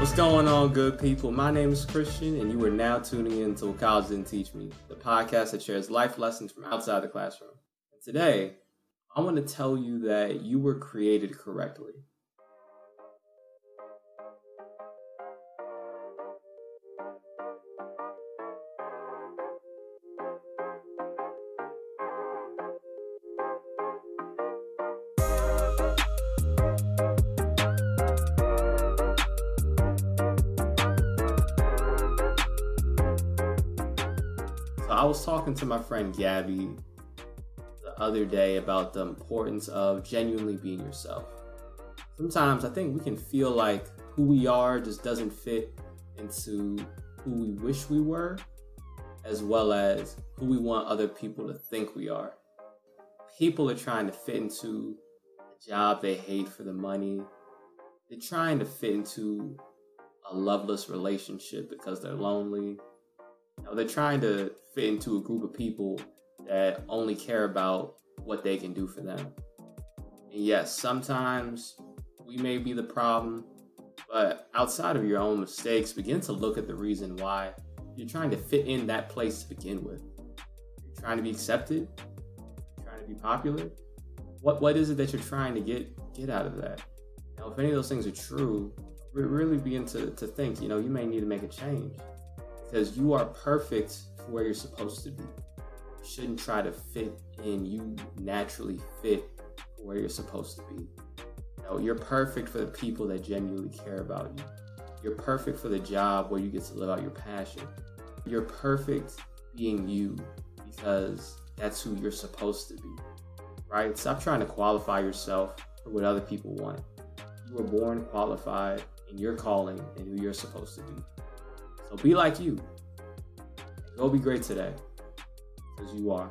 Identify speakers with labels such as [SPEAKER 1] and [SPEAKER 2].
[SPEAKER 1] What's going on, good people? My name is Christian, and you are now tuning in to College Didn't Teach Me, the podcast that shares life lessons from outside the classroom. Today, I want to tell you that you were created correctly. I was talking to my friend Gabby the other day about the importance of genuinely being yourself. Sometimes I think we can feel like who we are just doesn't fit into who we wish we were, as well as who we want other people to think we are. People are trying to fit into a job they hate for the money. They're trying to fit into a loveless relationship because they're lonely you know, they're trying to fit into a group of people that only care about what they can do for them. And yes, sometimes we may be the problem, but outside of your own mistakes, begin to look at the reason why you're trying to fit in that place to begin with. You're trying to be accepted, you're trying to be popular. What what is it that you're trying to get get out of that? Now, if any of those things are true, really begin to, to think, you know, you may need to make a change because you are perfect for where you're supposed to be. You shouldn't try to fit in. You naturally fit where you're supposed to be. You know, you're perfect for the people that genuinely care about you. You're perfect for the job where you get to live out your passion. You're perfect being you because that's who you're supposed to be. Right? Stop trying to qualify yourself for what other people want. You were born qualified in your calling and who you're supposed to be. So be like you. Go be great today. Because you are.